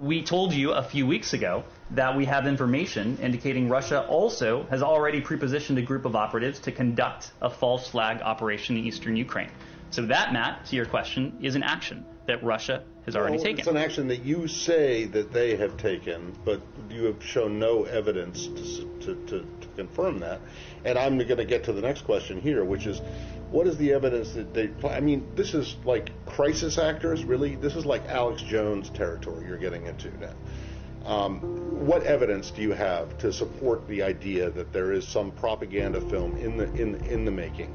We told you a few weeks ago that we have information indicating Russia also has already prepositioned a group of operatives to conduct a false flag operation in eastern Ukraine. So that, Matt, to your question, is an action that Russia has already well, taken. It's an action that you say that they have taken, but you have shown no evidence to, to, to, to confirm that. And I'm going to get to the next question here, which is what is the evidence that they I mean, this is like crisis actors, really? This is like Alex Jones territory you're getting into now. Um, what evidence do you have to support the idea that there is some propaganda film in the in in the making?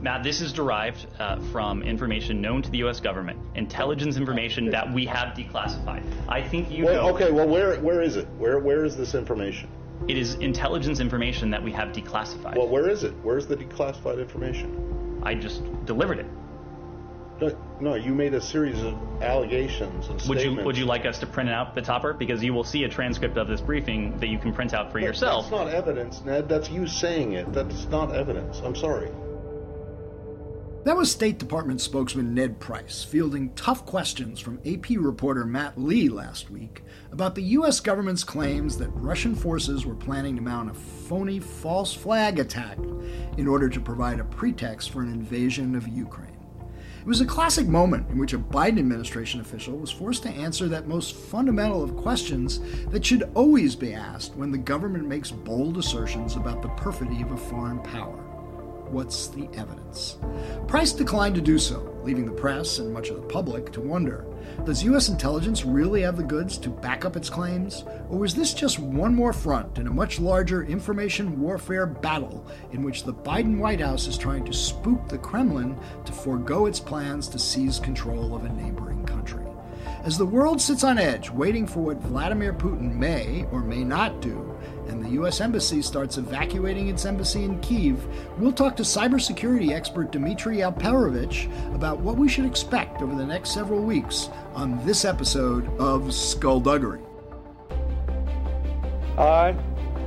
Matt, this is derived uh, from information known to the U.S. government, intelligence information that we have declassified. I think you well, know. Okay, well, where where is it? Where where is this information? It is intelligence information that we have declassified. Well, where is it? Where's the declassified information? I just delivered it. No, no, you made a series of allegations and would statements. you Would you like us to print out the topper? Because you will see a transcript of this briefing that you can print out for but yourself. That's not evidence, Ned. That's you saying it. That's not evidence. I'm sorry. That was State Department spokesman Ned Price fielding tough questions from AP reporter Matt Lee last week about the U.S. government's claims that Russian forces were planning to mount a phony false flag attack in order to provide a pretext for an invasion of Ukraine. It was a classic moment in which a Biden administration official was forced to answer that most fundamental of questions that should always be asked when the government makes bold assertions about the perfidy of a foreign power. What's the evidence? Price declined to do so, leaving the press and much of the public to wonder does U.S. intelligence really have the goods to back up its claims? Or was this just one more front in a much larger information warfare battle in which the Biden White House is trying to spook the Kremlin to forego its plans to seize control of a neighboring country? As the world sits on edge, waiting for what Vladimir Putin may or may not do, and the U.S. Embassy starts evacuating its embassy in Kiev, we'll talk to cybersecurity expert Dmitri Alperovitch about what we should expect over the next several weeks on this episode of Skullduggery. I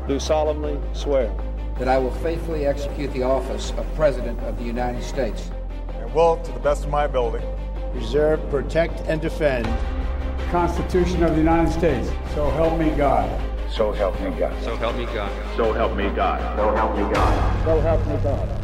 do solemnly swear that I will faithfully execute the office of President of the United States and will, to the best of my ability, preserve, protect, and defend the Constitution of the United States. So help me God. So help me God. So help me God. So help me God. So help me God. So help me God.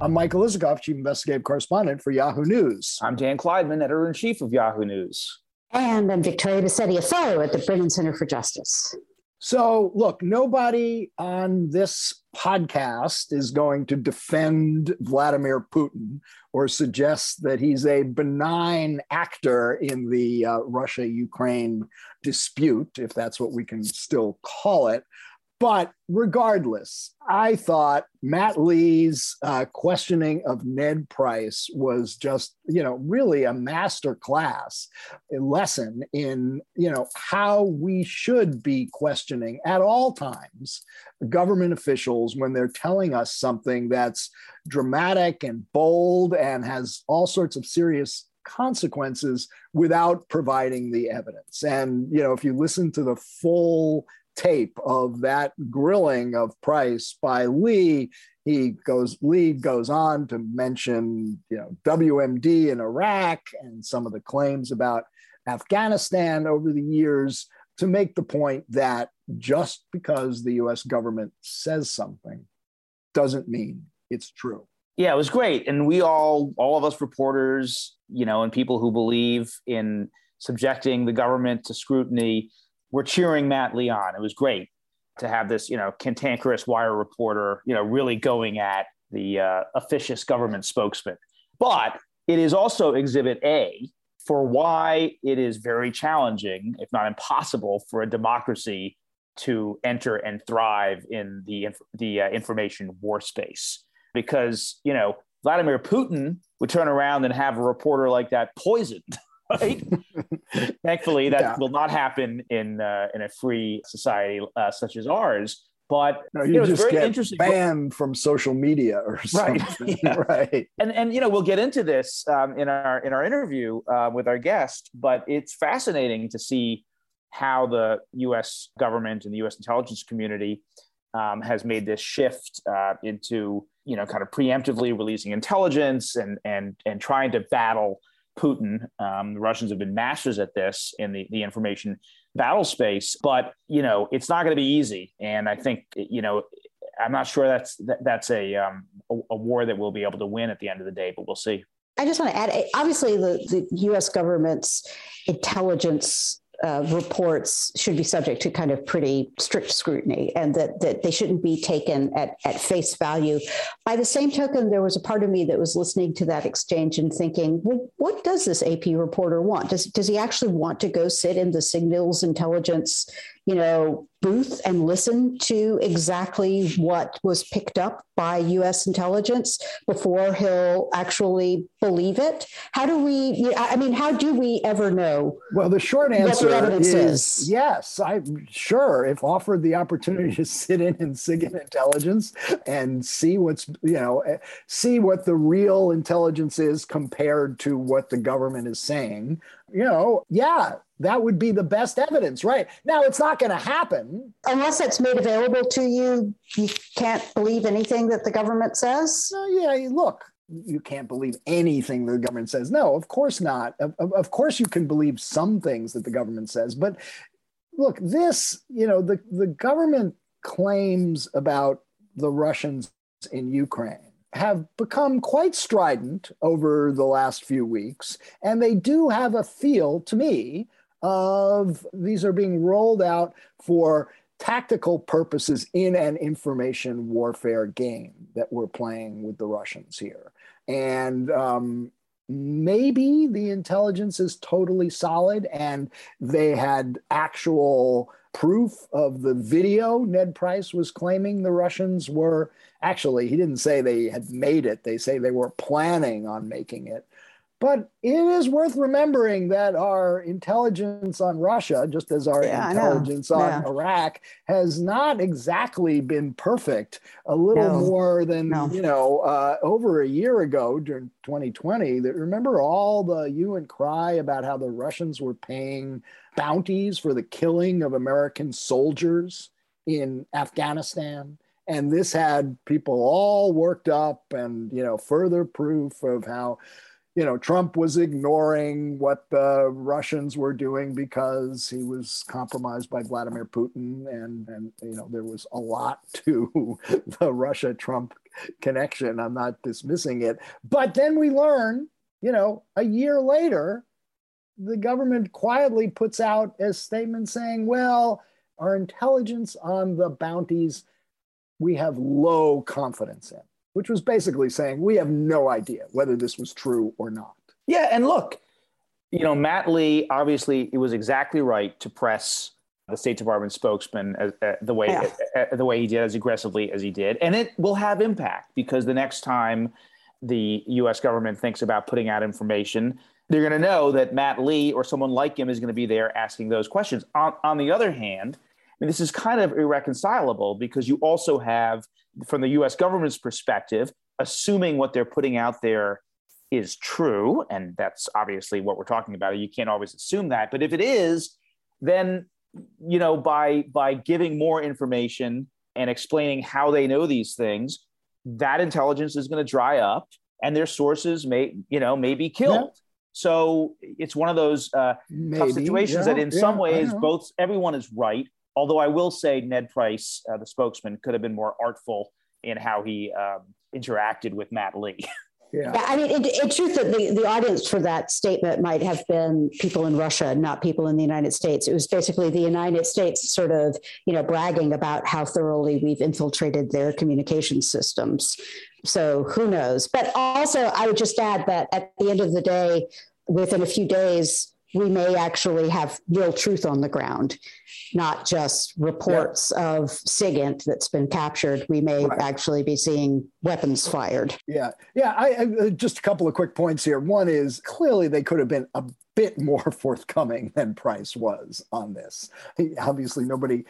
I'm Michael Isikoff, Chief Investigative Correspondent for Yahoo News. I'm Dan Klaidman, Editor in Chief of Yahoo News. And I'm Victoria Bassetti, a fellow at the Brennan Center for Justice. So, look, nobody on this podcast is going to defend Vladimir Putin or suggest that he's a benign actor in the uh, Russia Ukraine dispute, if that's what we can still call it. But regardless, I thought Matt Lee's uh, questioning of Ned Price was just, you know, really a master class lesson in, you know, how we should be questioning at all times government officials when they're telling us something that's dramatic and bold and has all sorts of serious consequences without providing the evidence. And, you know, if you listen to the full tape of that grilling of Price by Lee, he goes Lee goes on to mention you know WMD in Iraq and some of the claims about Afghanistan over the years to make the point that just because the US government says something doesn't mean it's true. Yeah, it was great. And we all all of us reporters, you know, and people who believe in subjecting the government to scrutiny we're cheering Matt Lee on. It was great to have this, you know, cantankerous wire reporter, you know, really going at the uh, officious government spokesman. But it is also Exhibit A for why it is very challenging, if not impossible, for a democracy to enter and thrive in the the uh, information war space. Because you know Vladimir Putin would turn around and have a reporter like that poisoned right? Thankfully, that yeah. will not happen in uh, in a free society uh, such as ours. But no, you, you know, just very get interesting. banned from social media or something, right? Yeah. right. And and you know we'll get into this um, in our in our interview uh, with our guest, but it's fascinating to see how the U.S. government and the U.S. intelligence community um, has made this shift uh, into you know kind of preemptively releasing intelligence and and and trying to battle Putin. Um, the Russians have been masters at this in the, the information battle space, but you know it's not going to be easy. And I think you know I'm not sure that's that, that's a, um, a, a war that we'll be able to win at the end of the day, but we'll see. I just want to add, obviously, the, the U.S. government's intelligence uh, reports should be subject to kind of pretty strict scrutiny and that, that they shouldn't be taken at, at face value. By the same token, there was a part of me that was listening to that exchange and thinking, well, what does this AP reporter want? Does, does he actually want to go sit in the signals intelligence you know, booth and listen to exactly what was picked up by US intelligence before he'll actually believe it? How do we, I mean, how do we ever know? Well, the short answer the is, is, yes, I'm sure if offered the opportunity to sit in and SIGINT intelligence and see what's, you know, eh, see what the real intelligence is compared to what the government is saying, you know, yeah, that would be the best evidence, right? Now, it's not going to happen. Unless it's made available to you, you can't believe anything that the government says? Uh, yeah, look, you can't believe anything the government says. No, of course not. Of, of course, you can believe some things that the government says. But look, this, you know, the, the government claims about the Russians in Ukraine have become quite strident over the last few weeks, and they do have a feel to me of these are being rolled out for tactical purposes in an information warfare game that we're playing with the Russians here. And um, maybe the intelligence is totally solid and they had actual proof of the video Ned Price was claiming the Russians were actually, he didn't say they had made it, they say they were planning on making it. But it is worth remembering that our intelligence on Russia, just as our yeah, intelligence on yeah. Iraq, has not exactly been perfect. A little no. more than, no. you know, uh, over a year ago during 2020, that remember all the hue and cry about how the Russians were paying bounties for the killing of American soldiers in Afghanistan? And this had people all worked up and, you know, further proof of how you know, Trump was ignoring what the Russians were doing because he was compromised by Vladimir Putin, and and you know there was a lot to the Russia Trump connection. I'm not dismissing it, but then we learn, you know, a year later, the government quietly puts out a statement saying, "Well, our intelligence on the bounties, we have low confidence in." Which was basically saying we have no idea whether this was true or not. Yeah, and look, you know, Matt Lee obviously it was exactly right to press the State Department spokesman uh, uh, the way yeah. uh, the way he did as aggressively as he did, and it will have impact because the next time the U.S. government thinks about putting out information, they're going to know that Matt Lee or someone like him is going to be there asking those questions. On, on the other hand, mean, this is kind of irreconcilable because you also have from the US government's perspective, assuming what they're putting out there is true, and that's obviously what we're talking about. You can't always assume that, but if it is, then you know by by giving more information and explaining how they know these things, that intelligence is going to dry up, and their sources may you know may be killed. Yeah. So it's one of those uh, tough situations yeah, that, in yeah, some ways, both everyone is right, Although I will say Ned Price, uh, the spokesman, could have been more artful in how he um, interacted with Matt Lee. Yeah. yeah. I mean, in, in truth, the, the audience for that statement might have been people in Russia, not people in the United States. It was basically the United States sort of, you know, bragging about how thoroughly we've infiltrated their communication systems. So who knows? But also, I would just add that at the end of the day, within a few days, we may actually have real truth on the ground, not just reports yeah. of SIGINT that's been captured. We may right. actually be seeing weapons fired. Yeah, yeah. I, I, uh, just a couple of quick points here. One is clearly they could have been a bit more forthcoming than Price was on this. Obviously, nobody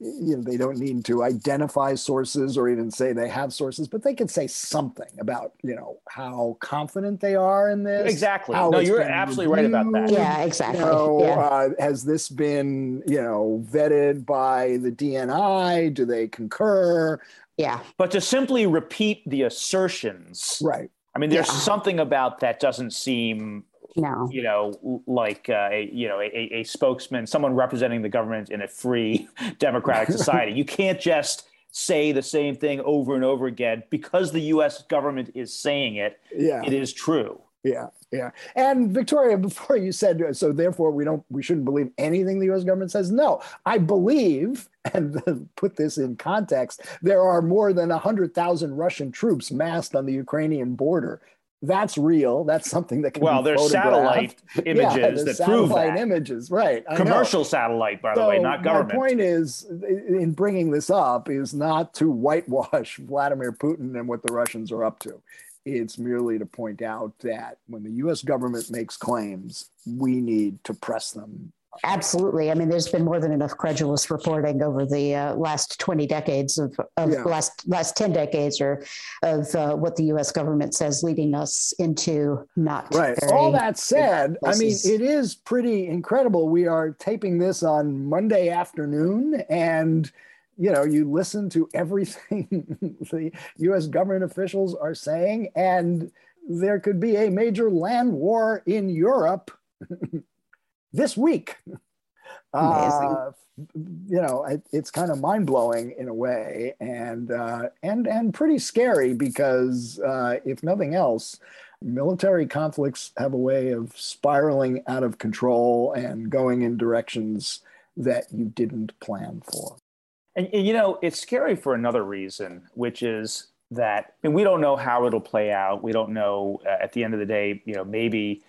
you know they don't need to identify sources or even say they have sources but they can say something about you know how confident they are in this exactly no you're absolutely reviewed. right about that yeah exactly you know, yeah. Uh, has this been you know vetted by the dni do they concur yeah but to simply repeat the assertions right i mean there's yeah. something about that doesn't seem no. you know, like uh, a, you know, a, a spokesman, someone representing the government in a free democratic society. you can't just say the same thing over and over again because the U.S. government is saying it. Yeah. It is true. Yeah, yeah. And Victoria, before you said so, therefore we don't, we shouldn't believe anything the U.S. government says. No, I believe, and put this in context, there are more than hundred thousand Russian troops massed on the Ukrainian border. That's real. That's something that can well, be there's satellite images yeah, that satellite prove that. images, right? I Commercial know. satellite, by so the way, not government. My point is, in bringing this up, is not to whitewash Vladimir Putin and what the Russians are up to. It's merely to point out that when the US government makes claims, we need to press them. Absolutely. I mean, there's been more than enough credulous reporting over the uh, last 20 decades of, of Yeah. last last 10 decades or of uh, what the U.S. government says, leading us into not Right. All that said, I mean, it is pretty incredible. We are taping this on Monday afternoon, and you know, you listen to everything the U.S. government officials are saying, and there could be a major land war in Europe this week. Uh, you know, it, it's kind of mind blowing in a way, and uh, and and pretty scary because uh, if nothing else, military conflicts have a way of spiraling out of control and going in directions that you didn't plan for. And, and, you know, it's scary for another reason, which is that I mean, we don't know how it'll play out. We don't know uh, at the end of the day, you know, maybe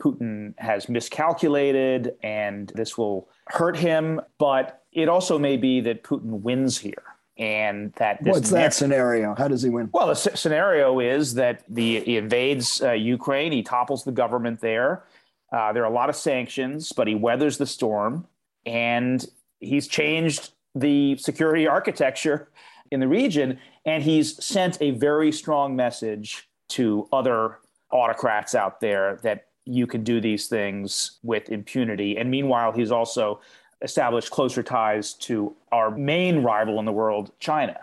Putin has miscalculated and this will hurt him, but it also may be that Putin wins here. And that this What's that scenario? How does he win? Well, the s- scenario is that the, he invades uh, Ukraine, he topples the government there. Uh, there are a lot of sanctions, but he weathers the storm, and he's changed the security architecture in the region, and he's sent a very strong message to other autocrats out there that you can do these things with impunity. And meanwhile, he's also established closer ties to our main rival in the world, China.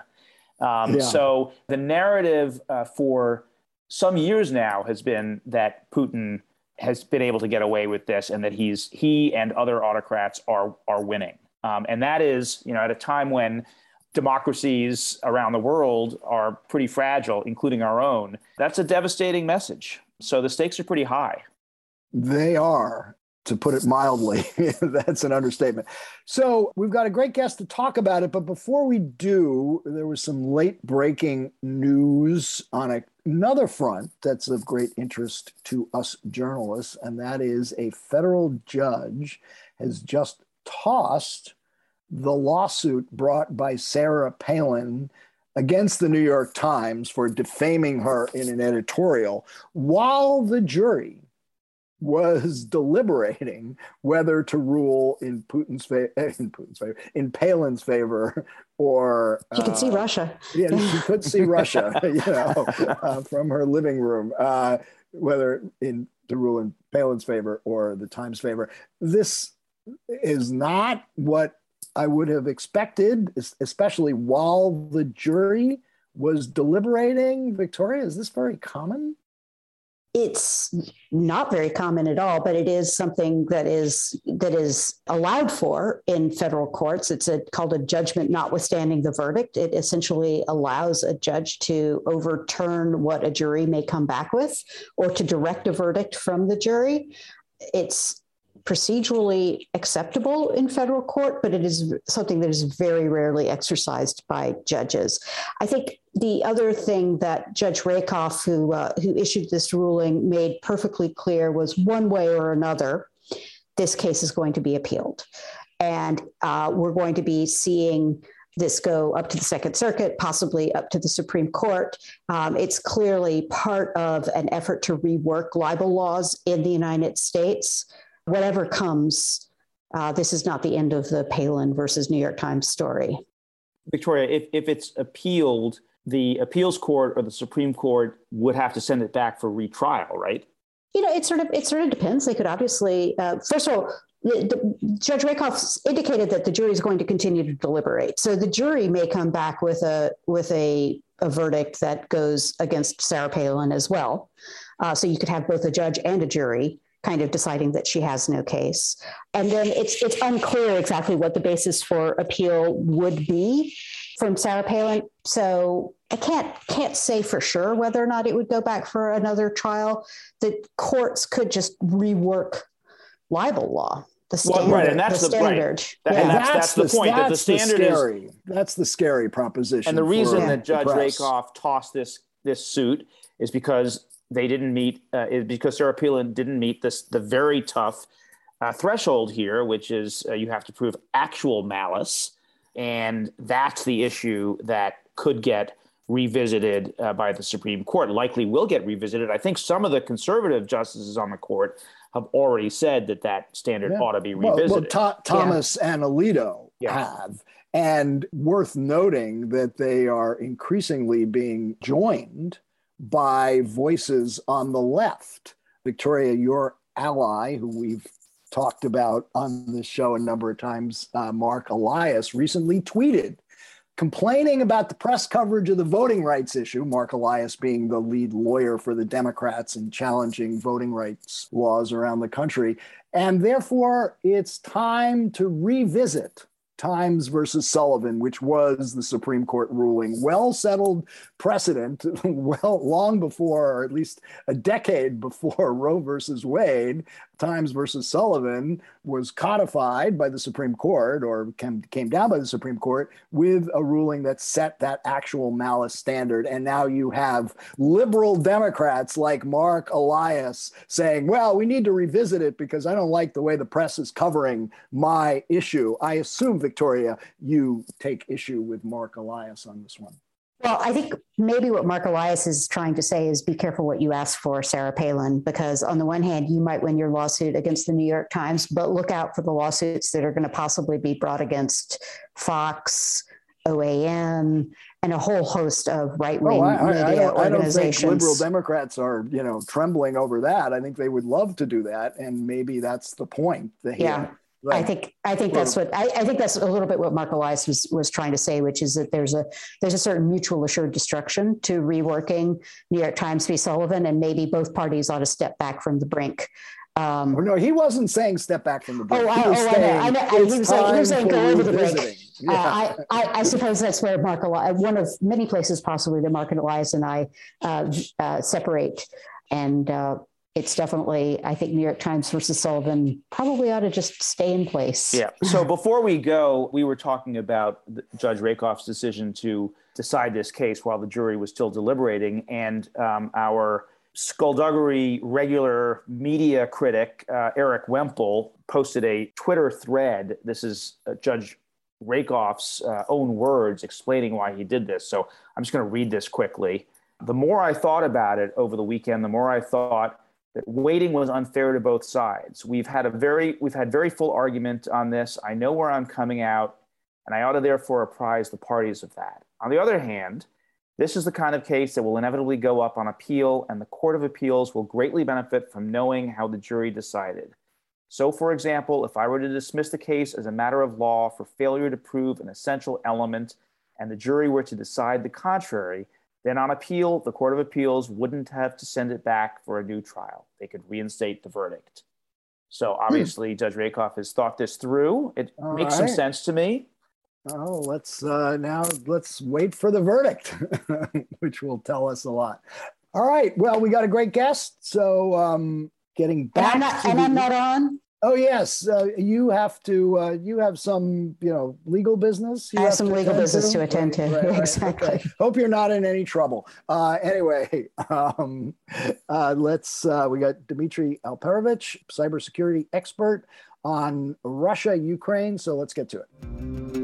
Um, Yeah. So the narrative uh, for some years now has been that Putin has been able to get away with this, and that he's he and other autocrats are are winning. Um, and that is, you know, at a time when democracies around the world are pretty fragile, including our own. That's a devastating message. So the stakes are pretty high. They are, to put it mildly. That's an understatement. So, we've got a great guest to talk about it. But before we do, there was some late breaking news on a, another front that's of great interest to us journalists. And that is a federal judge has just tossed the lawsuit brought by Sarah Palin against the New York Times for defaming her in an editorial while the jury was deliberating whether to rule in Putin's favor, in Putin's favor, in Palin's favor, or you see uh, Russia. Yeah, she could see Russia, you know, uh, from her living room, uh, whether in to rule in Palin's favor or the Times' favor. This is not what I would have expected, especially while the jury was deliberating. Victoria, is this very common? It's not very common at all, but it is something that is that is allowed for in federal courts. It's a, called a judgment notwithstanding the verdict. It essentially allows a judge to overturn what a jury may come back with, or to direct a verdict from the jury. It's procedurally acceptable in federal court, but it is something that is very rarely exercised by judges. I think the other thing that Judge Rakoff, who uh, who issued this ruling, made perfectly clear was one way or another, this case is going to be appealed, and uh, we're going to be seeing this go up to the Second Circuit, possibly up to the Supreme Court. Um, it's clearly part of an effort to rework libel laws in the United States. Whatever comes, uh, this is not the end of the Palin versus New York Times story. Victoria, if, if it's appealed, the appeals court or the Supreme Court would have to send it back for retrial, right? You know, it sort of it sort of depends. They could obviously, uh, first of all, the, the, Judge Rakoff indicated that the jury is going to continue to deliberate. So the jury may come back with a with a, a verdict that goes against Sarah Palin as well. Uh, so you could have both a judge and a jury kind of deciding that she has no case. And then it's it's unclear exactly what the basis for appeal would be from Sarah Palin. So I can't can't say for sure whether or not it would go back for another trial. The courts could just rework libel law. The standard, well, right, and that's the, the standard. Right. That, yeah. And that's, that's, that's the, the, point. That's that the standard the scary, is that's the scary proposition. And the reason for, that Judge Rakoff tossed this this suit is because they didn't meet uh, because Sarah Palin didn't meet this the very tough uh, threshold here, which is uh, you have to prove actual malice, and that's the issue that could get revisited uh, by the Supreme Court. Likely will get revisited. I think some of the conservative justices on the court have already said that that standard yeah. ought to be revisited. Well, well Thomas yeah. and Alito yeah. have. And worth noting that they are increasingly being joined by voices on the left. Victoria, your ally, who we've talked about on the show a number of times, uh, Mark Elias, recently tweeted complaining about the press coverage of the voting rights issue, Mark Elias being the lead lawyer for the Democrats and challenging voting rights laws around the country. And therefore, it's time to revisit Times versus Sullivan, which was the Supreme Court ruling, well settled precedent, well long before, or at least a decade before Roe versus Wade, Times versus Sullivan was codified by the Supreme Court or came, came down by the Supreme Court with a ruling that set that actual malice standard. And now you have liberal Democrats like Mark Elias saying, well, we need to revisit it because I don't like the way the press is covering my issue. I assume, Victoria, you take issue with Mark Elias on this one. Well, I think maybe what Mark Elias is trying to say is be careful what you ask for, Sarah Palin, because on the one hand, you might win your lawsuit against the New York Times, but look out for the lawsuits that are going to possibly be brought against Fox, OAN, and a whole host of right wing oh, media I, I, don't, organizations. I don't think liberal Democrats are, you know, trembling over that. I think they would love to do that, and maybe that's the point. yeah. Right. I think I think that's what I, I, think that's a little bit what Mark Elias was was trying to say, which is that there's a there's a certain mutual assured destruction to reworking New York Times v. Sullivan, and maybe both parties ought to step back from the brink. Um, oh, no, he wasn't saying step back from the brink. Oh, I, he was oh, saying, I know. I know. He was, saying, he was saying go over the brink. Uh, yeah. Uh, I, I, I, suppose that's where Mark Elias, one of many places possibly that Mark Elias and I uh, uh, separate. And uh, it's definitely, I think New York Times versus Sullivan probably ought to just stay in place. Yeah. So before we go, we were talking about Judge Rakoff's decision to decide this case while the jury was still deliberating. And um, our skullduggery regular media critic, uh, Erik Wemple, posted a Twitter thread. This is uh, Judge Rakoff's uh, own words explaining why he did this. So I'm just going to read this quickly. The more I thought about it over the weekend, the more I thought, that waiting was unfair to both sides. We've had a very we've had very full argument on this. I know where I'm coming out, and I ought to therefore apprise the parties of that. On the other hand, this is the kind of case that will inevitably go up on appeal, and the Court of Appeals will greatly benefit from knowing how the jury decided. So, for example, if I were to dismiss the case as a matter of law for failure to prove an essential element, and the jury were to decide the contrary, then on appeal, the Court of Appeals wouldn't have to send it back for a new trial. They could reinstate the verdict. So hmm. obviously, hmm. Judge Rakoff has thought this through. It All makes right. some sense to me. Oh, let's uh, now let's wait for the verdict, which will tell us a lot. All right. Well, we got a great guest. So, um, getting back, and I'm not, and the, I'm not on. Oh yes, uh, you have to. Uh, you have some, you know, legal business. You I have, have some legal business to, to attend to. Right, right, exactly. Okay. Hope you're not in any trouble. Uh, anyway, um, uh, let's. Uh, we got Dmitri Alperovitch, cybersecurity expert on Russia, Ukraine. So let's get to it.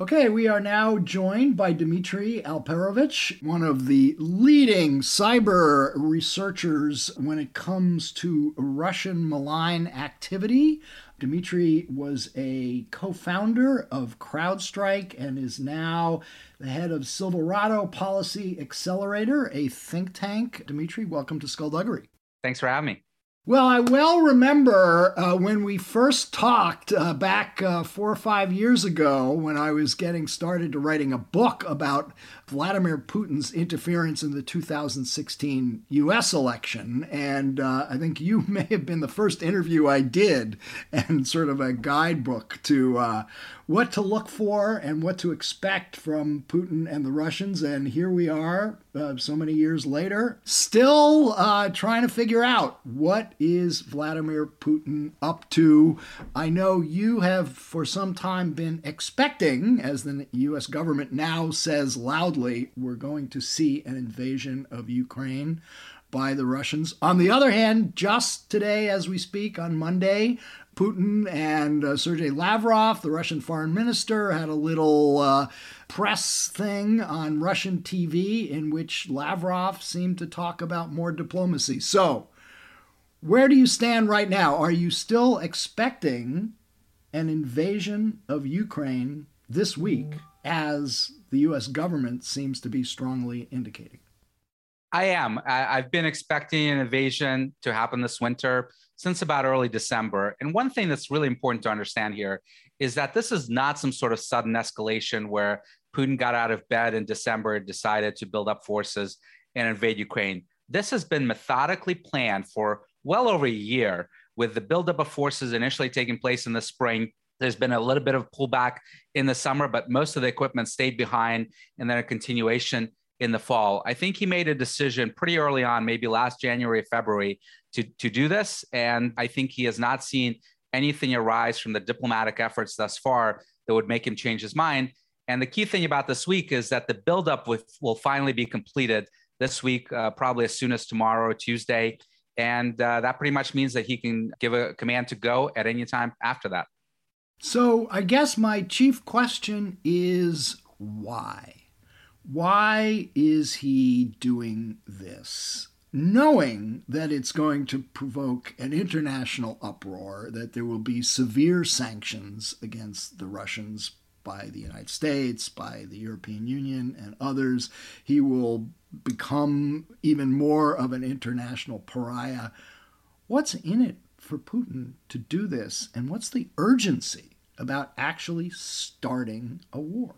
Okay, we are now joined by Dmitri Alperovitch, one of the leading cyber researchers when it comes to Russian malign activity. Dmitri was a co founder of CrowdStrike and is now the head of Silverado Policy Accelerator, a think tank. Dmitri, welcome to Skullduggery. Thanks for having me. Well, I well remember uh, when we first talked uh, back uh, four or five years ago when I was getting started to writing a book about Vladimir Putin's interference in the 2016 US election. And uh, I think you may have been the first interview I did and sort of a guidebook to uh, what to look for and what to expect from Putin and the Russians. And here we are, uh, so many years later, still uh, trying to figure out what is Vladimir Putin up to. I know you have for some time been expecting, as the U.S. government now says loudly, we're going to see an invasion of Ukraine by the Russians. On the other hand, just today, as we speak, on Monday, Putin and uh, Sergei Lavrov, the Russian foreign minister, had a little uh, press thing on Russian TV in which Lavrov seemed to talk about more diplomacy. So, where do you stand right now? Are you still expecting an invasion of Ukraine this week, as the U.S. government seems to be strongly indicating? I am. I, have been expecting an invasion to happen this winter since about early December. And one thing that's really important to understand here is that this is not some sort of sudden escalation where Putin got out of bed in December, decided to build up forces and invade Ukraine. This has been methodically planned for well over a year, with the buildup of forces initially taking place in the spring. There's been a little bit of pullback in the summer, but most of the equipment stayed behind, and then a continuation in the fall. I think he made a decision pretty early on, maybe last January, February, to, to do this. And I think he has not seen anything arise from the diplomatic efforts thus far that would make him change his mind. And the key thing about this week is that the buildup with, will finally be completed this week, uh, probably as soon as tomorrow Tuesday. And uh, that pretty much means that he can give a command to go at any time after that. So I guess my chief question is why? Why is he doing this? Knowing that it's going to provoke an international uproar, that there will be severe sanctions against the Russians by the United States, by the European Union, and others, he will become even more of an international pariah. What's in it for Putin to do this, and what's the urgency about actually starting a war?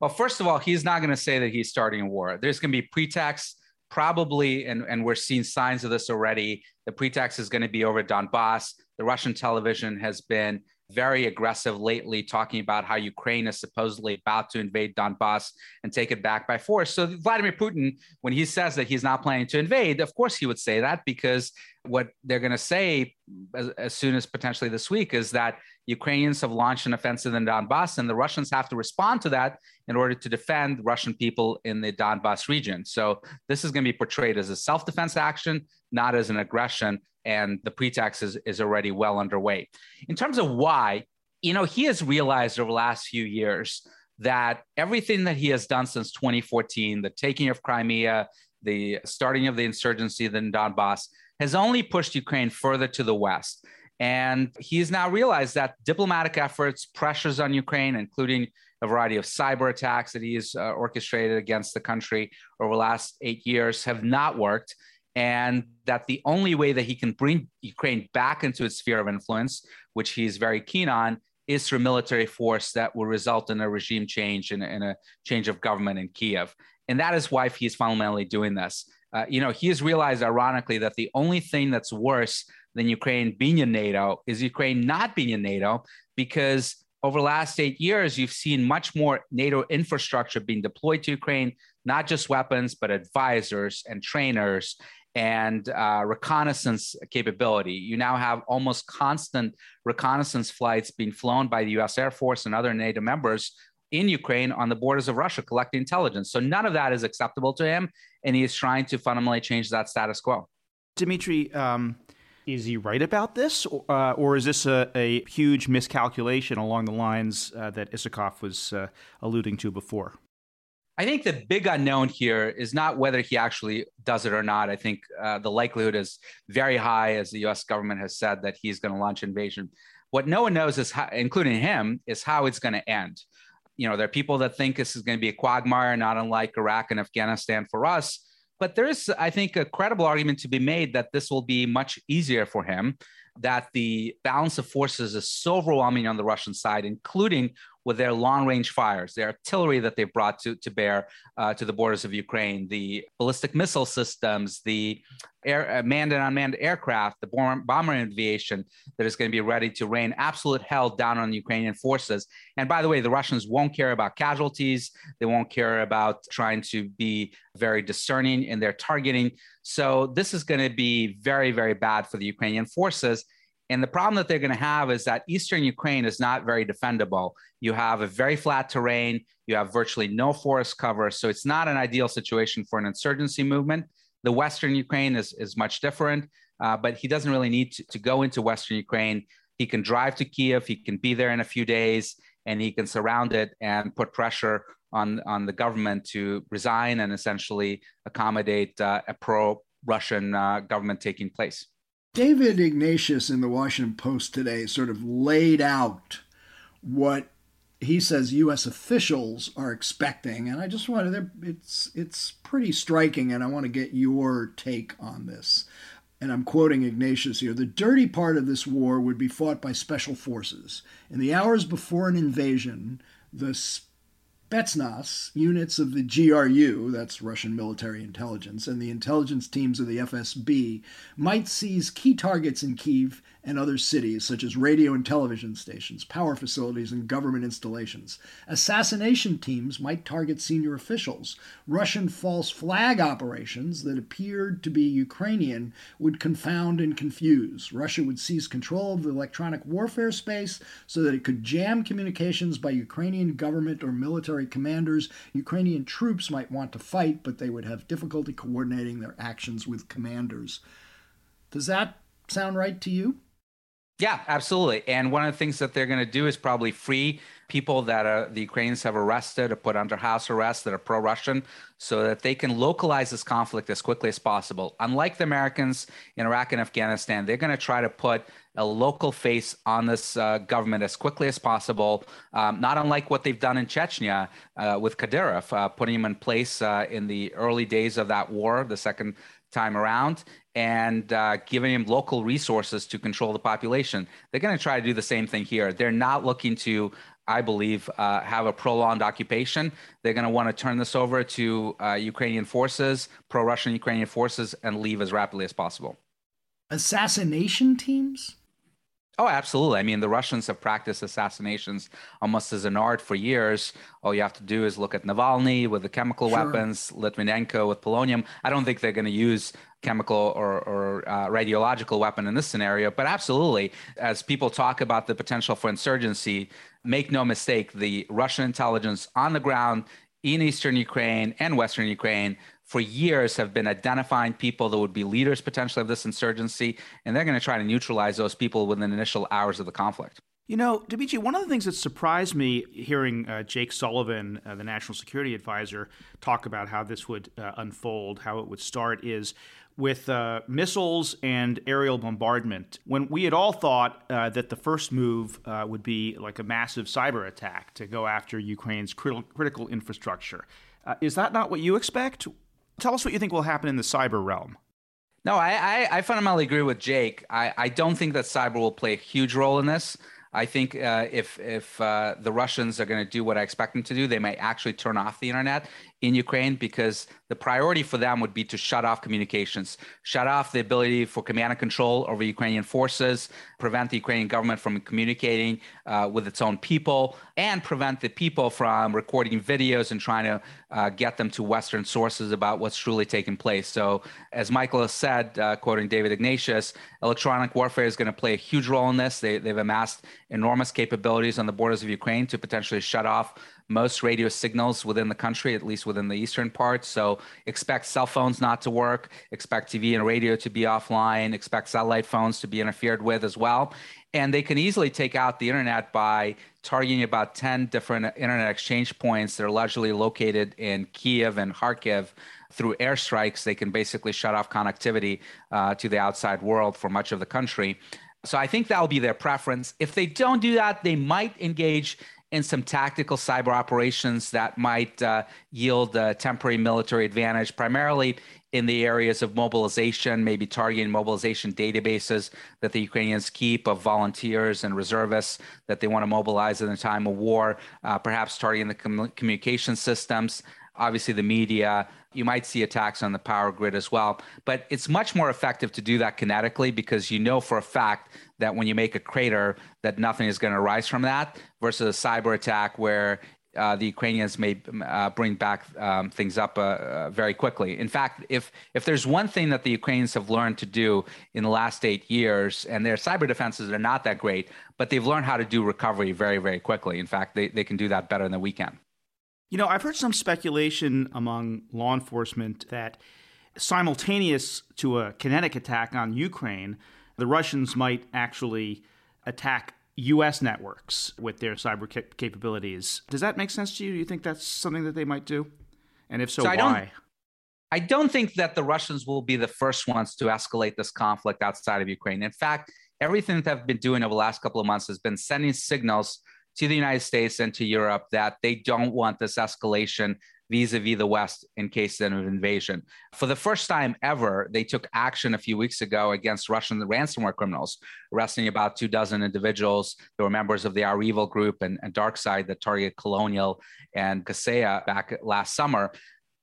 Well, first of all, he's not going to say that he's starting a war. There's going to be pretext, probably, and, and we're seeing signs of this already. The pretext is going to be over Donbass. The Russian television has been very aggressive lately, talking about how Ukraine is supposedly about to invade Donbass and take it back by force. So, Vladimir Putin, when he says that he's not planning to invade, of course he would say that because what they're going to say as, as, soon as potentially this week is that Ukrainians have launched an offensive in Donbass, and the Russians have to respond to that in order to defend Russian people in the Donbass region. So this is going to be portrayed as a self-defense action, not as an aggression, and the pretext is, is already well underway. In terms of why, you know, he has realized over the last few years that everything that he has done since 2014, the taking of Crimea, the starting of the insurgency in Donbass, has only pushed Ukraine further to the west. And he's now realized that diplomatic efforts, pressures on Ukraine, including a variety of cyber attacks that he's uh, orchestrated against the country over the last eight years, have not worked. And that the only way that he can bring Ukraine back into its sphere of influence, which he's very keen on, is through military force that will result in a regime change and, and a change of government in Kiev. And that is why he's fundamentally doing this. Uh, you know, he has realized, ironically, that the only thing that's worse than Ukraine being in NATO is Ukraine not being in NATO, because over the last eight years, you've seen much more NATO infrastructure being deployed to Ukraine, not just weapons, but advisors and trainers and uh, reconnaissance capability. You now have almost constant reconnaissance flights being flown by the US Air Force and other NATO members in Ukraine on the borders of Russia collecting intelligence. So none of that is acceptable to him, and he is trying to fundamentally change that status quo. Dimitri, um, is he right about this, uh, or is this a, a, huge miscalculation along the lines uh, that Isikoff was uh, alluding to before? I think the big unknown here is not whether he actually does it or not. I think uh, the likelihood is very high, as the U.S. government has said that he's going to launch invasion. What no one knows is, how, including him, is how it's going to end you know, there are people that think this is going to be a quagmire, not unlike Iraq and Afghanistan for us. But there is, I think, a credible argument to be made that this will be much easier for him, that the balance of forces is so overwhelming on the Russian side, including with their long range fires, their artillery that they've brought to, to bear uh, to the borders of Ukraine, the ballistic missile systems, the air, uh, manned and unmanned aircraft, the bomber aviation that is going to be ready to rain absolute hell down on the Ukrainian forces. And by the way, the Russians won't care about casualties. They won't care about trying to be very discerning in their targeting. So this is going to be very, very bad for the Ukrainian forces. And the problem that they're going to have is that eastern Ukraine is not very defendable. You have a very flat terrain, you have virtually no forest cover. So it's not an ideal situation for an insurgency movement. The western Ukraine is, is much different, uh, but he doesn't really need to, to go into western Ukraine. He can drive to Kiev, he can be there in a few days, and he can surround it and put pressure on, on the government to resign and essentially accommodate uh, a pro Russian uh, government taking place. David Ignatius in the Washington Post today sort of laid out what he says U.S. officials are expecting, and I just wanted it's it's pretty striking, and I want to get your take on this. And I'm quoting Ignatius here: "The dirty part of this war would be fought by special forces. In the hours before an invasion, the Spetsnaz units of the GRU, that's Russian military intelligence, and the intelligence teams of the FSB might seize key targets in Kiev and other cities, such as radio and television stations, power facilities, and government installations. Assassination teams might target senior officials. Russian false flag operations that appeared to be Ukrainian would confound and confuse. Russia would seize control of the electronic warfare space so that it could jam communications by Ukrainian government or military commanders. Ukrainian troops might want to fight, but they would have difficulty coordinating their actions with commanders. Does that sound right to you? Yeah, absolutely. And one of the things that they're going to do is probably free people that are, the Ukrainians have arrested or put under house arrest that are pro Russian so that they can localize this conflict as quickly as possible. Unlike the Americans in Iraq and Afghanistan, they're going to try to put a local face on this uh, government as quickly as possible, um, not unlike what they've done in Chechnya uh, with Kadyrov, uh, putting him in place uh, in the early days of that war, the second time around and uh, giving him local resources to control the population. They're going to try to do the same thing here. They're not looking to, I believe, uh, have a prolonged occupation. They're going to want to turn this over to uh, Ukrainian forces, pro Russian Ukrainian forces, and leave as rapidly as possible. Assassination teams? Oh, absolutely. I mean, the Russians have practiced assassinations almost as an art for years. All you have to do is look at Navalny with the chemical sure. weapons, Litvinenko with polonium. I don't think they're going to use chemical or, or uh, radiological weapon in this scenario, but absolutely, as people talk about the potential for insurgency, make no mistake, the Russian intelligence on the ground in eastern Ukraine and western Ukraine for years have been identifying people that would be leaders potentially of this insurgency, and they're going to try to neutralize those people within the initial hours of the conflict. You know, Dmitri, one of the things that surprised me hearing uh, Jake Sullivan, uh, the national security advisor, talk about how this would uh, unfold, how it would start, is with uh, missiles and aerial bombardment. When we had all thought uh, that the first move uh, would be like a massive cyber attack to go after Ukraine's critical, critical infrastructure. is that not what you expect? Tell us what you think will happen in the cyber realm. No, I, I, I fundamentally agree with Jake. I, I don't think that cyber will play a huge role in this. I think uh, if if uh, the Russians are going to do what I expect them to do, they might actually turn off the internet in Ukraine because the priority for them would be to shut off communications, shut off the ability for command and control over Ukrainian forces, prevent the Ukrainian government from communicating uh, with its own people, and prevent the people from recording videos and trying to uh, get them to Western sources about what's truly taking place. So, as Michael has said, uh, quoting David Ignatius, electronic warfare is going to play a huge role in this. They, they've amassed enormous capabilities on the borders of Ukraine to potentially shut off most radio signals within the country, at least within the eastern part. So expect cell phones not to work, expect TV and radio to be offline, expect satellite phones to be interfered with as well. And they can easily take out the internet by targeting about 10 different internet exchange points that are largely located in Kiev and Kharkiv. Through airstrikes, they can basically shut off connectivity uh, to the outside world for much of the country. So I think that'll be their preference. If they don't do that, they might engage in some tactical cyber operations that might uh, yield a temporary military advantage, primarily in the areas of mobilization, maybe targeting mobilization databases that the Ukrainians keep of volunteers and reservists that they want to mobilize in the time of war, uh, perhaps targeting the com- communication systems, obviously the media. You might see attacks on the power grid as well. But it's much more effective to do that kinetically because you know for a fact that when you make a crater, that nothing is going to rise from that versus a cyber attack where uh, the Ukrainians may uh, bring back um, things up uh, uh, very quickly. In fact, if if there's one thing that the Ukrainians have learned to do in the last eight years, and their cyber defenses are not that great, but they've learned how to do recovery very very quickly. In fact, they, they can do that better than we can. You know, I've heard some speculation among law enforcement that simultaneous to a kinetic attack on Ukraine, the Russians might actually attack U.S. networks with their cyber cap- capabilities. Does that make sense to you? Do you think that's something that they might do? And if so, so why? I don't, I don't think that the Russians will be the first ones to escalate this conflict outside of Ukraine. In fact, everything that they've been doing over the last couple of months has been sending signals to the United States and to Europe that they don't want this escalation vis-a-vis the West in case of invasion. For the first time ever, they took action a few weeks ago against Russian ransomware criminals, arresting about two dozen individuals. They were members of the REvil group and, and DarkSide that targeted Colonial and Kaseya back last summer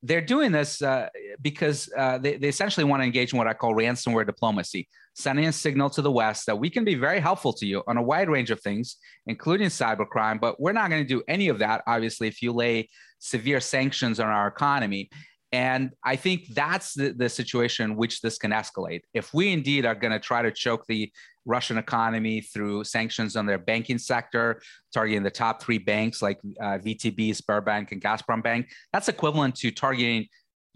they're doing this uh, because uh, they, they essentially want to engage in what I call ransomware diplomacy, sending a signal to the West that we can be very helpful to you on a wide range of things, including cybercrime, but we're not going to do any of that, obviously, if you lay severe sanctions on our economy. And I think that's the, the situation in which this can escalate. If we indeed are going to try to choke the Russian economy through sanctions on their banking sector, targeting the top three banks like uh, VTB, Sberbank, and Gazprom Bank. That's equivalent to targeting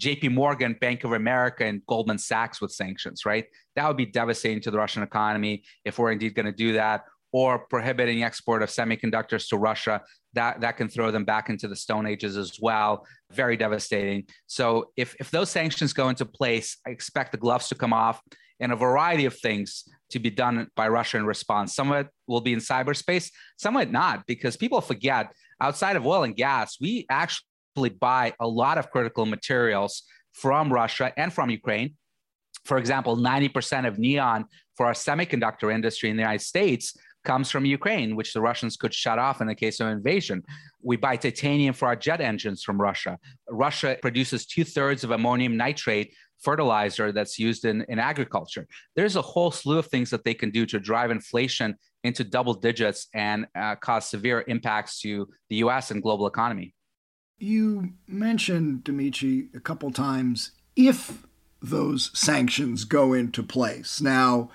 JP Morgan, Bank of America, and Goldman Sachs with sanctions, right? That would be devastating to the Russian economy if we're indeed going to do that, or prohibiting export of semiconductors to Russia. That, that can throw them back into the Stone Ages as well. Very devastating. So, if, if those sanctions go into place, I expect the gloves to come off and a variety of things to be done by Russia in response. Some of it will be in cyberspace, some of it not, because people forget outside of oil and gas, we actually buy a lot of critical materials from Russia and from Ukraine. For example, 90% of neon for our semiconductor industry in the United States comes from Ukraine, which the Russians could shut off in the case of invasion. We buy titanium for our jet engines from Russia. Russia produces two thirds of ammonium nitrate fertilizer that's used in, in agriculture. There's a whole slew of things that they can do to drive inflation into double digits and uh, cause severe impacts to the US and global economy. You mentioned, Dmitri, a couple times if those sanctions go into place. Now,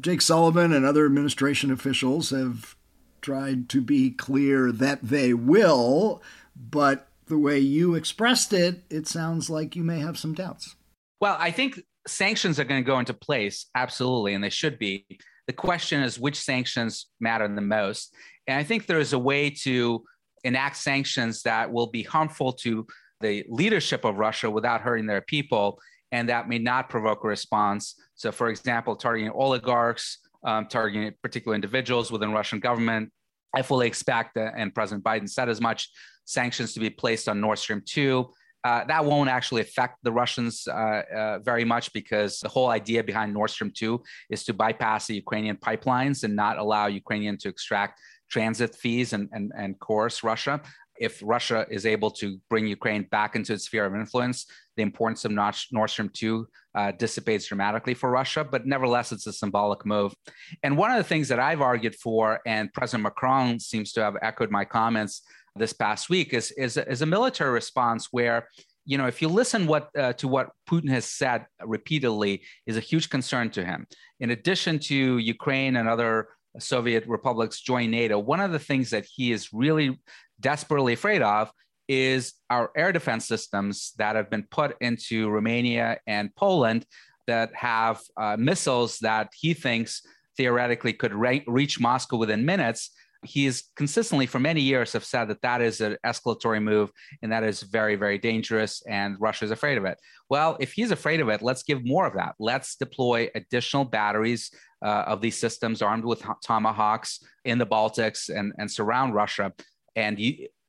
Jake Sullivan and other administration officials have tried to be clear that they will, but the way you expressed it, it sounds like you may have some doubts. Well, I think sanctions are going to go into place, absolutely, and they should be. The question is which sanctions matter the most. And I think there is a way to enact sanctions that will be harmful to the leadership of Russia without hurting their people, and that may not provoke a response. So, for example, targeting oligarchs, um, targeting particular individuals within Russian government. I fully expect, uh, and President Biden said as much, sanctions to be placed on Nord Stream 2 uh, that won't actually affect the Russians uh, uh, very much because the whole idea behind Nord Stream 2 is to bypass the Ukrainian pipelines and not allow Ukrainian to extract transit fees and, and, and coerce Russia. If Russia is able to bring Ukraine back into its sphere of influence, the importance of Nord Stream 2 uh, dissipates dramatically for Russia, but nevertheless, it's a symbolic move. And one of the things that I've argued for, and President Macron seems to have echoed my comments this past week is is, is a military response where you know if you listen what uh, to what Putin has said repeatedly is a huge concern to him. In addition to Ukraine and other Soviet republics join NATO, one of the things that he is really desperately afraid of is our air defense systems that have been put into Romania and Poland that have uh, missiles that he thinks theoretically could re- reach Moscow within minutes. He he's consistently for many years have said that that is an escalatory move and that is very very dangerous and russia is afraid of it. Well if he's afraid of it let's give more of that. Let's deploy additional batteries uh, of these systems armed with tomahawks in the Baltics and, and surround Russia and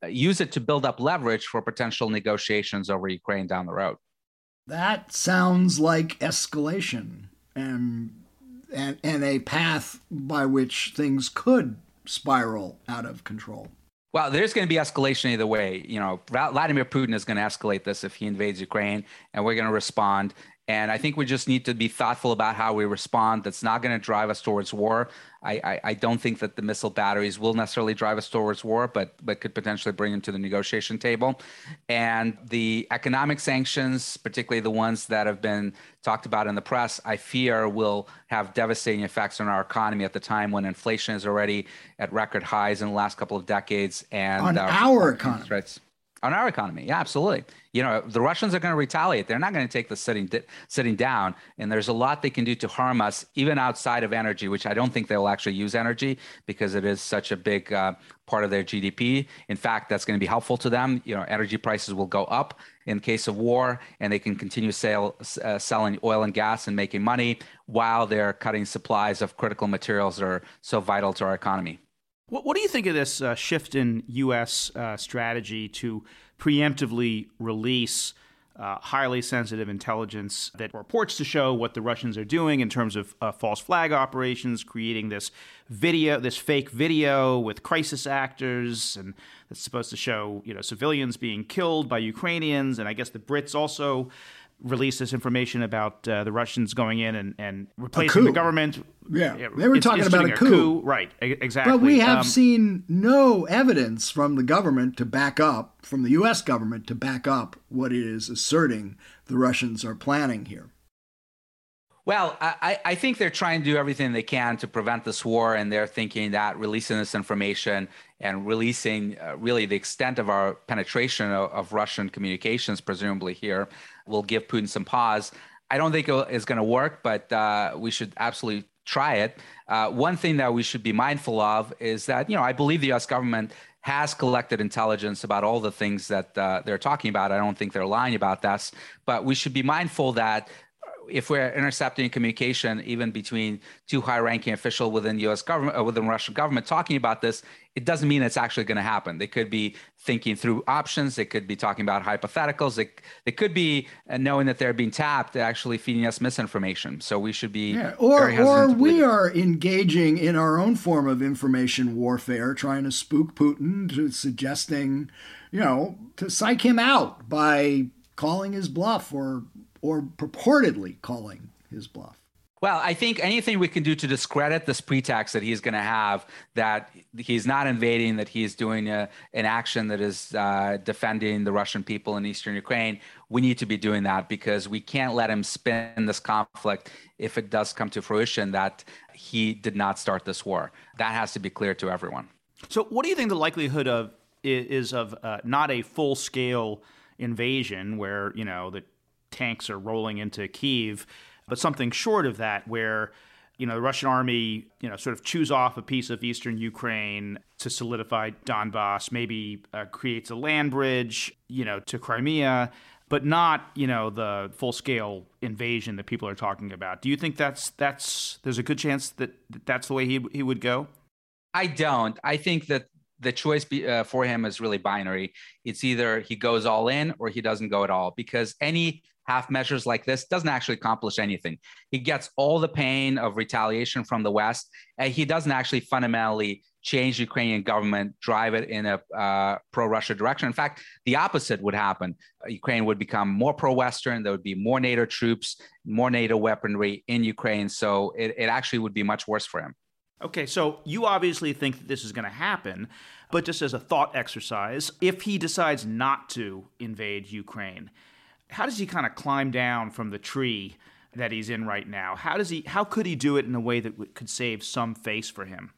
use it to build up leverage for potential negotiations over Ukraine down the road. That sounds like escalation and and, and a path by which things could spiral out of control. Well, there's going to be escalation either way. You know, Vladimir Putin is going to escalate this if he invades Ukraine, and we're going to respond. And I think we just need to be thoughtful about how we respond. That's not going to drive us towards war. I, I, I, don't think that the missile batteries will necessarily drive us towards war, but but could potentially bring them to the negotiation table. And the economic sanctions, particularly the ones that have been talked about in the press, I fear will have devastating effects on our economy at the time when inflation is already at record highs in the last couple of decades. And on our, our economy. On our economy. Yeah, absolutely. You know, the Russians are going to retaliate. They're not going to take the sitting sitting down, and there's a lot they can do to harm us, even outside of energy, which I don't think they'll actually use energy because it is such a big uh, part of their GDP. In fact, that's going to be helpful to them. You know, energy prices will go up in case of war, and they can continue sale, uh, selling oil and gas and making money while they're cutting supplies of critical materials that are so vital to our economy. What, what do you think of this uh, shift in U.S. Uh, strategy to preemptively release uh, highly sensitive intelligence that reports to show what the Russians are doing in terms of uh, false flag operations, creating this video, this fake video with crisis actors, and that's supposed to show you know civilians being killed by Ukrainians, and I guess the Brits also released this information about uh, the Russians going in and, and replacing the government. Yeah, they were talking about a coup. a coup. Right, exactly. But we have um, seen no evidence from the government to back up, from the U.S. government to back up what it is asserting the Russians are planning here. Well, I, I think they're trying to do everything they can to prevent this war, and they're thinking that releasing this information and releasing uh, really the extent of our penetration of, of Russian communications, presumably here, will give Putin some pause. I don't think it's going to work, but uh, we should absolutely try it. Uh, one thing that we should be mindful of is that, you know, I believe the U.S. government has collected intelligence about all the things that uh, they're talking about. I don't think they're lying about this, but we should be mindful that if we're intercepting communication even between two high-ranking officials within U.S. government or uh, within Russian government talking about this, it doesn't mean it's actually going to happen. They could be thinking through options. They could be talking about hypotheticals. They, they could be uh, knowing that they're being tapped, actually feeding us misinformation. So we should be yeah. or or we are engaging in our own form of information warfare, trying to spook Putin, to suggesting, you know, to psych him out by calling his bluff or or purportedly calling his bluff. Well, I think anything we can do to discredit this pretext that he's going to have that he's not invading, that he's doing a, an action that is uh, defending the Russian people in eastern Ukraine, we need to be doing that because we can't let him spin this conflict if it does come to fruition that he did not start this war. That has to be clear to everyone. So, what do you think the likelihood of is of uh, not a full scale invasion where you know the tanks are rolling into Kiev, but something short of that, where you know the Russian army, you know, sort of chews off a piece of eastern Ukraine to solidify Donbass, maybe uh, creates a land bridge, you know, to Crimea, but not you know the full scale invasion that people are talking about. Do you think that's that's there's a good chance that that's the way he he would go? I don't. I think that the choice be, uh, for him is really binary. It's either he goes all in or he doesn't go at all because any half measures like this doesn't actually accomplish anything. He gets all the pain of retaliation from the West, and he doesn't actually fundamentally change the Ukrainian government, drive it in a uh, pro-Russia direction. In fact, the opposite would happen. Ukraine would become more pro-Western. There would be more NATO troops, more NATO weaponry in Ukraine. So it, it actually would be much worse for him. Okay, so you obviously think that this is going to happen, but just as a thought exercise, if he decides not to invade Ukraine, how does he kind of climb down from the tree that he's in right now? How does he? How could he do it in a way that w- could save some face for him?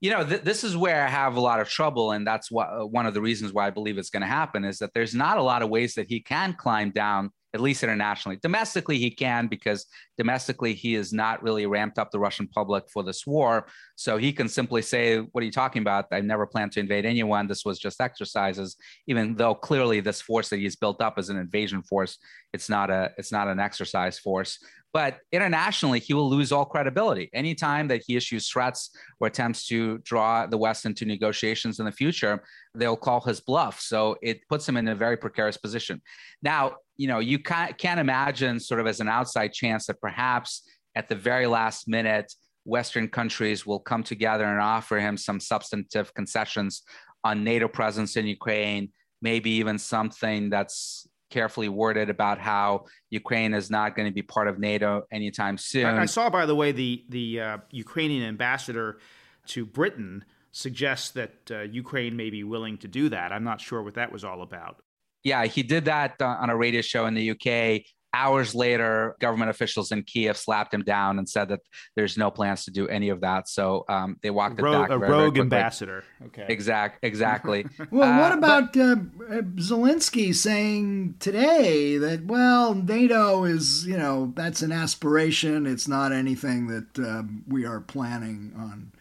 You know, th- this is where I have a lot of trouble, and that's uh, one of the reasons why I believe it's going to happen is that there's not a lot of ways that he can climb down at least internationally. Domestically, he can because domestically he has not really ramped up the Russian public for this war. So he can simply say, "What are you talking about? I never planned to invade anyone. This was just exercises." Even though clearly this force that he's built up is an invasion force, it's not a it's not an exercise force. But internationally, he will lose all credibility. Anytime that he issues threats or attempts to draw the West into negotiations in the future, they'll call his bluff. So it puts him in a very precarious position. Now, you know, you can't, can't imagine sort of as an outside chance that perhaps at the very last minute, Western countries will come together and offer him some substantive concessions on NATO presence in Ukraine, maybe even something that's carefully worded about how Ukraine is not going to be part of NATO anytime soon. I, I saw, by the way, the the uh, Ukrainian ambassador to Britain suggests that uh, Ukraine may be willing to do that. I'm not sure what that was all about. Yeah, he did that uh, on a radio show in the UK hours later, government officials in Kiev slapped him down and said that there's no plans to do any of that. So um, they walked it back. A very, rogue very ambassador. Okay. Exact. Exactly. well, uh, what about but, uh, Zelensky saying today that well, NATO is you know that's an aspiration. It's not anything that uh, we are planning on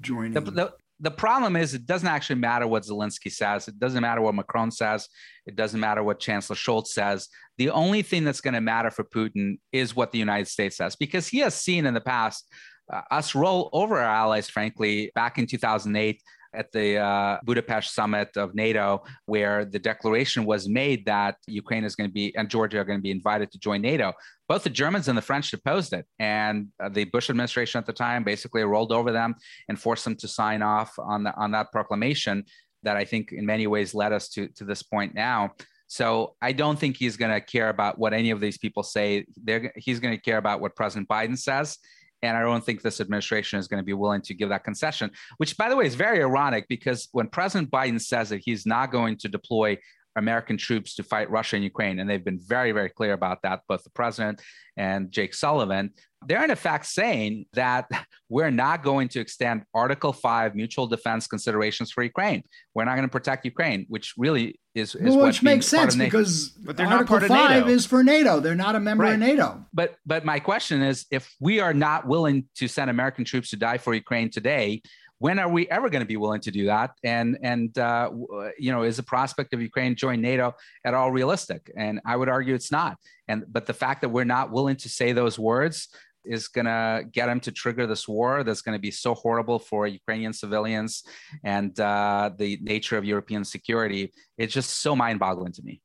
joining. The, the, the problem is it doesn't actually matter what Zelensky says. It doesn't matter what Macron says. It doesn't matter what Chancellor Scholz says. The only thing that's going to matter for Putin is what the United States says, because he has seen in the past uh, us roll over our allies, frankly, back in 2008 at the uh, Budapest summit of NATO, where the declaration was made that Ukraine is going to be and Georgia are going to be invited to join NATO. Both the Germans and the French opposed it, and uh, the Bush administration at the time basically rolled over them and forced them to sign off on the, on that proclamation. That I think in many ways led us to to this point now. So I don't think he's going to care about what any of these people say. They're, he's going to care about what President Biden says and I don't think this administration is going to be willing to give that concession, which, by the way, is very ironic because when President Biden says that he's not going to deploy American troops to fight Russia and Ukraine, and they've been very, very clear about that, both the president and Jake Sullivan, they're in effect saying that we're not going to extend Article 5 mutual defense considerations for Ukraine. We're not going to protect Ukraine, which really is, is well, which makes sense because but they're Article not part 5 of NATO. is for NATO. They're not a member Right. of NATO. But but my question is, if we are not willing to send American troops to die for Ukraine today, when are we ever going to be willing to do that? And and uh, you know, is the prospect of Ukraine joining NATO at all realistic? And I would argue it's not. And but the fact that we're not willing to say those words is going to get him to trigger this war that's going to be so horrible for Ukrainian civilians and uh, the nature of European security. It's just so mind-boggling to me.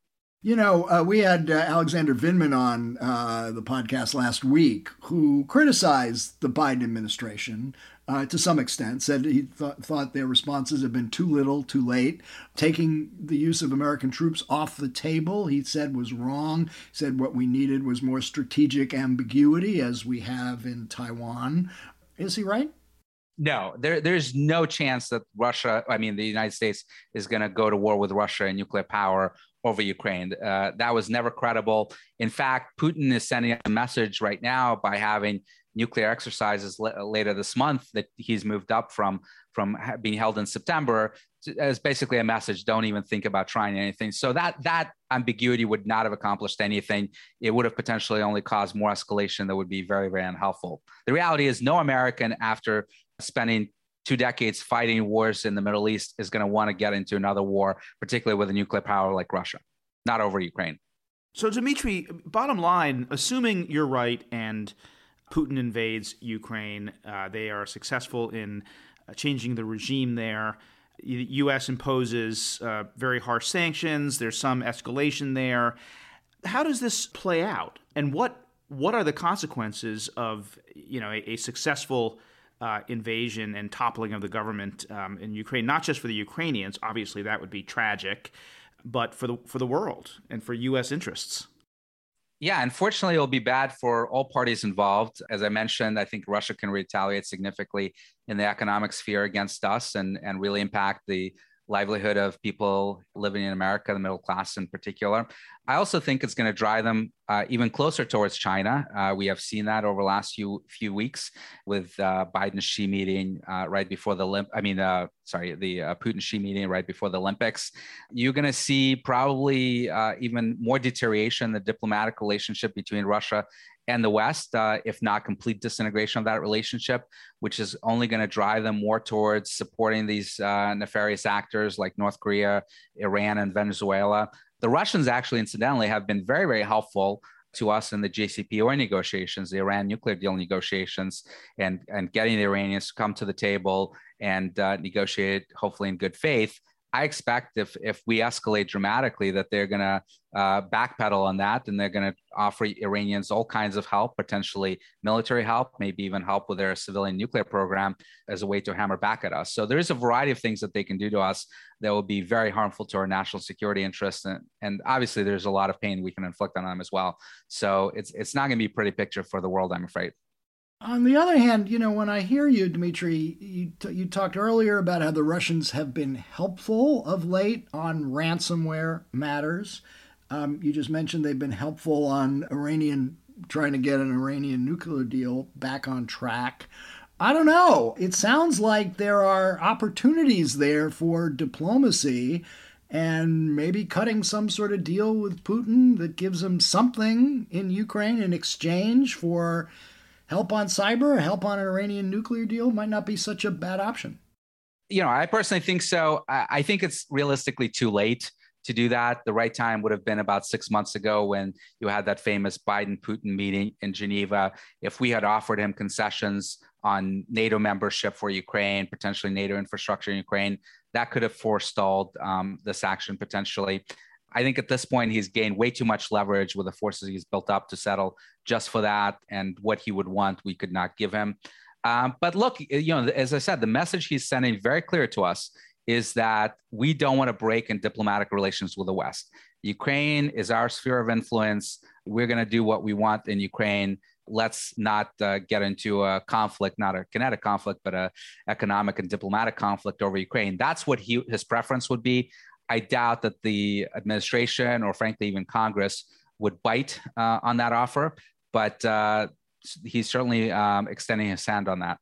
You know, uh, we had uh, Alexander Vindman on uh, the podcast last week who criticized the Biden administration uh, to some extent, said he th- thought their responses have been too little, too late. Taking the use of American troops off the table, he said was wrong. He said what we needed was more strategic ambiguity, as we have in Taiwan. Is he right? No, there, there's no chance that Russia, I mean, the United States is going to go to war with Russia and nuclear power over Ukraine. Uh, that was never credible. In fact, Putin is sending a message right now by having nuclear exercises l- later this month that he's moved up from from being held in September as basically a message don't even think about trying anything. So that that ambiguity would not have accomplished anything. It would have potentially only caused more escalation that would be very very unhelpful. The reality is no american after spending two decades fighting wars in the middle east is going to want to get into another war particularly with a nuclear power like russia not over ukraine. So, Dimitri, bottom line, assuming you're right and Putin invades Ukraine, uh, they are successful in uh, changing the regime there. The U.S. imposes uh, very harsh sanctions. There's some escalation there. How does this play out, and what what are the consequences of you know a, a successful uh, invasion and toppling of the government um, in Ukraine? Not just for the Ukrainians, obviously that would be tragic, but for the for the world and for U.S. interests. Yeah, unfortunately, it'll be bad for all parties involved. As I mentioned, I think Russia can retaliate significantly in the economic sphere against us and, and really impact the livelihood of people living in America, the middle class in particular. I also think it's going to drive them uh, even closer towards China. Uh, we have seen that over the last few few weeks with uh, Biden Xi meeting uh, right before the Olymp- I mean, uh, sorry, the uh, Putin Xi meeting right before the Olympics. You're going to see probably even more deterioration in the diplomatic relationship between Russia and the West, uh, if not complete disintegration of that relationship, which is only going to drive them more towards supporting these uh, nefarious actors like North Korea, Iran, and Venezuela. The Russians actually, incidentally, have been very, very helpful to us in the JCPOA negotiations, the Iran nuclear deal negotiations, and, and getting the Iranians to come to the table and uh, negotiate, hopefully in good faith. I expect if if we escalate dramatically, that they're going to uh, backpedal on that, and they're going to offer Iranians all kinds of help, potentially military help, maybe even help with their civilian nuclear program as a way to hammer back at us. So there is a variety of things that they can do to us that will be very harmful to our national security interests, and, and obviously there's a lot of pain we can inflict on them as well. So it's it's not going to be a pretty picture for the world, I'm afraid. On the other hand, you know, when I hear you, Dmitri, you, t- you talked earlier about how the Russians have been helpful of late on ransomware matters. Um, you just mentioned they've been helpful on Iranian trying to get an Iranian nuclear deal back on track. I don't know. It sounds like there are opportunities there for diplomacy and maybe cutting some sort of deal with Putin that gives him something in Ukraine in exchange for help on cyber, help on an Iranian nuclear deal might not be such a bad option. You know, I personally think so. I think it's realistically too late to do that. The right time would have been about six months ago when you had that famous Biden Putin meeting in Geneva. If we had offered him concessions on NATO membership for Ukraine, potentially NATO infrastructure in Ukraine, that could have forestalled um, this action potentially. I think at this point he's gained way too much leverage with the forces he's built up to settle just for that, and what he would want we could not give him. Um, but look, you know, as I said, the message he's sending very clear to us is that we don't want to break in diplomatic relations with the West. Ukraine is our sphere of influence. We're going to do what we want in Ukraine. Let's not uh, get into a conflict, not a kinetic conflict, but a economic and diplomatic conflict over Ukraine. That's what he, his preference would be. I doubt that the administration or, frankly, even Congress would bite uh, on that offer, but uh, he's certainly um, extending his hand on that.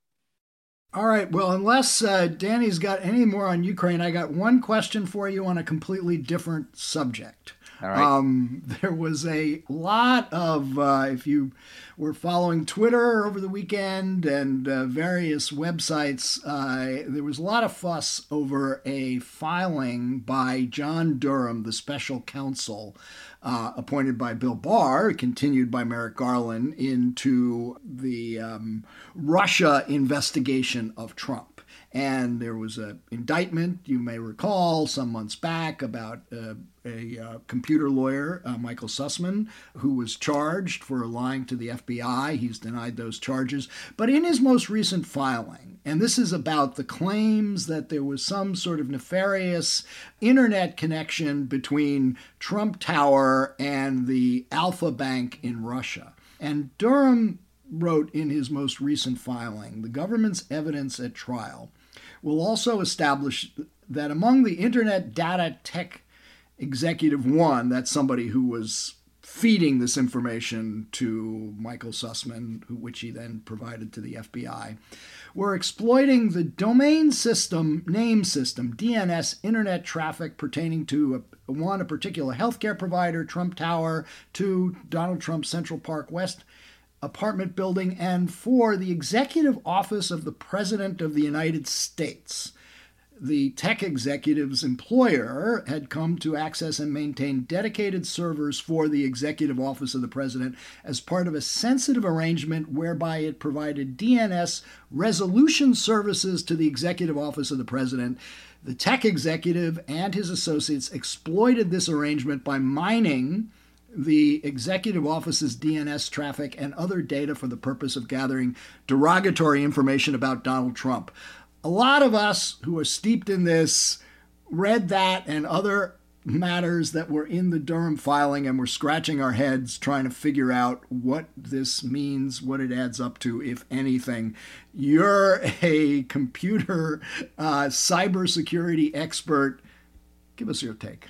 All right. Well, unless uh, Danny's got any more on Ukraine, I got one question for you on a completely different subject. Um, there was a lot of, uh, if you were following Twitter over the weekend and uh, various websites, uh, there was a lot of fuss over a filing by John Durham, the special counsel uh, appointed by Bill Barr, continued by Merrick Garland, into the um, Russia investigation of Trump. And there was an indictment, you may recall, some months back about uh, a uh, computer lawyer, uh, Michael Sussmann, who was charged for lying to the FBI. He's denied those charges. But in his most recent filing, and this is about the claims that there was some sort of nefarious internet connection between Trump Tower and the Alfa Bank in Russia. And Durham wrote in his most recent filing the government's evidence at trial will also establish that among the Internet Data Tech Executive One, that's somebody who was feeding this information to Michael Sussmann, which he then provided to the FBI, were exploiting the domain system, name system, DNS internet traffic pertaining to a, one, a particular healthcare provider, Trump Tower, two, Donald Trump Central Park West apartment building, and for the executive office of the President of the United States. The tech executive's employer had come to access and maintain dedicated servers for the executive office of the president as part of a sensitive arrangement whereby it provided DNS resolution services to the executive office of the president. The tech executive and his associates exploited this arrangement by mining the executive office's DNS traffic and other data for the purpose of gathering derogatory information about Donald Trump. A lot of us who are steeped in this read that and other matters that were in the Durham filing and we're scratching our heads trying to figure out what this means, what it adds up to, if anything. You're a computer uh, cybersecurity expert. Give us your take.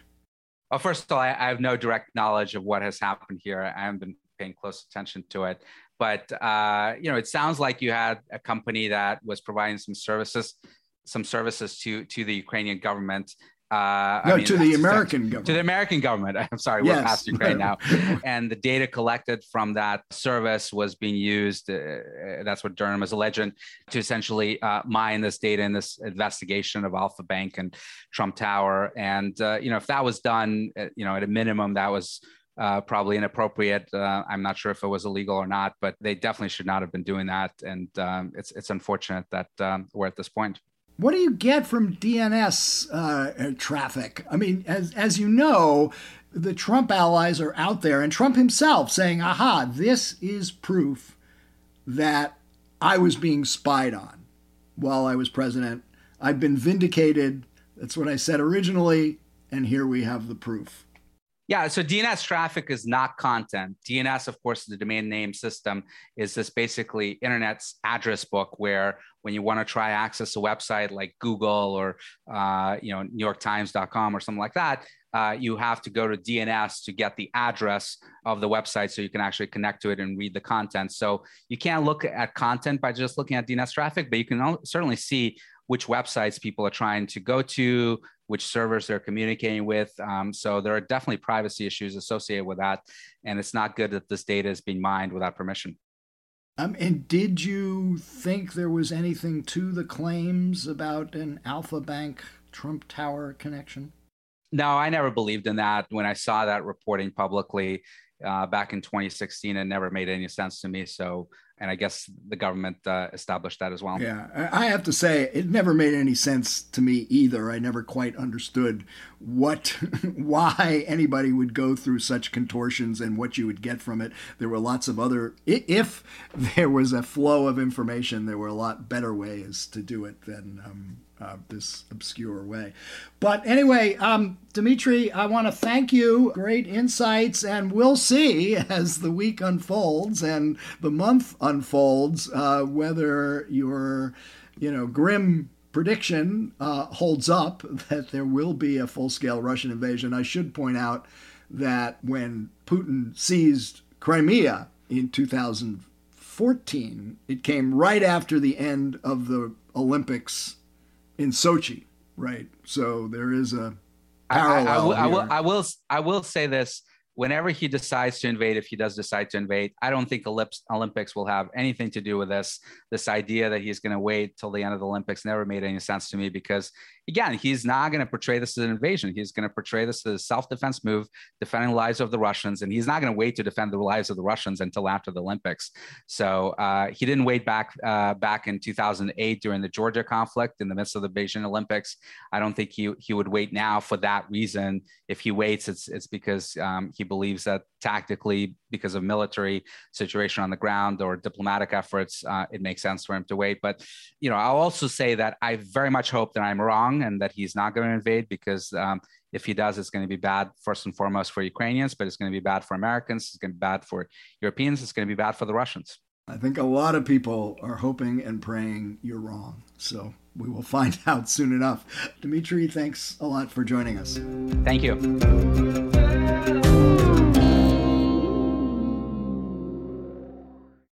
Well, first of all, I, I, have no direct knowledge of what has happened here. I haven't been paying close attention to it, but uh, you know, it sounds like you had a company that was providing some services, some services to to the Ukrainian government uh, no, I mean, to the American government. To the American government. I'm sorry, yes. we're past Ukraine now. and the data collected from that service was being used. Uh, that's what Durham is alleging to essentially uh, mine this data in this investigation of Alfa Bank and Trump Tower. And uh, you know, if that was done, uh, you know, at a minimum, that was. Uh, probably inappropriate. I'm not sure if it was illegal or not, but they definitely should not have been doing that. And um, it's it's unfortunate that um, we're at this point. What do you get from DNS uh, traffic? I mean, as, as you know, the Trump allies are out there, and Trump himself saying, aha, this is proof that I was being spied on while I was president. I've been vindicated. That's what I said originally, and here we have the proof. Yeah, so DNS traffic is not content. DNS, of course, the domain name system is this basically internet's address book where when you want to try access a website like Google or uh, you know NewYorkTimes.com or something like that, uh, you have to go to DNS to get the address of the website so you can actually connect to it and read the content. So you can't look at content by just looking at DNS traffic, but you can certainly see which websites people are trying to go to, which servers they're communicating with. Um, so there are definitely privacy issues associated with that. And it's not good that this data is being mined without permission. Um, and did you think there was anything to the claims about an Alfa Bank Trump Tower connection? No, I never believed in that. When I saw that reporting publicly uh, back in 2016, it never made any sense to me. So and I guess the government uh, established that as well. Yeah, I have to say it never made any sense to me either. I never quite understood what, why anybody would go through such contortions and what you would get from it. There were lots of other. If there was a flow of information, there were a lot better ways to do it than um, uh, this obscure way. But anyway, um, Dimitri, I want to thank you. Great insights, and we'll see as the week unfolds and the month unfolds uh, whether your, you know, grim prediction uh, holds up that there will be a full-scale Russian invasion. I should point out that when Putin seized Crimea in 2014, it came right after the end of the Olympics in Sochi, right? So there is a parallel. I, I, I, will, I will. I will say this: whenever he decides to invade, if he does decide to invade, I don't think Olympics will have anything to do with this. This idea that he's going to wait till the end of the Olympics never made any sense to me because again, he's not going to portray this as an invasion. He's going to portray this as a self-defense move, defending the lives of the Russians, and he's not going to wait to defend the lives of the Russians until after the Olympics. So uh, he didn't wait back uh, back in 2008 during the Georgia conflict in the midst of the Beijing Olympics. I don't think he he would wait now for that reason. If he waits, it's it's because um, he believes that tactically, because of military situation on the ground or diplomatic efforts, uh, it makes sense for him to wait. But you know, I'll also say that I very much hope that I'm wrong and that he's not going to invade because um, if he does, it's going to be bad first and foremost for Ukrainians, but it's going to be bad for Americans. It's going to be bad for Europeans. It's going to be bad for the Russians. I think a lot of people are hoping and praying you're wrong. So we will find out soon enough. Dimitri, thanks a lot for joining us. Thank you.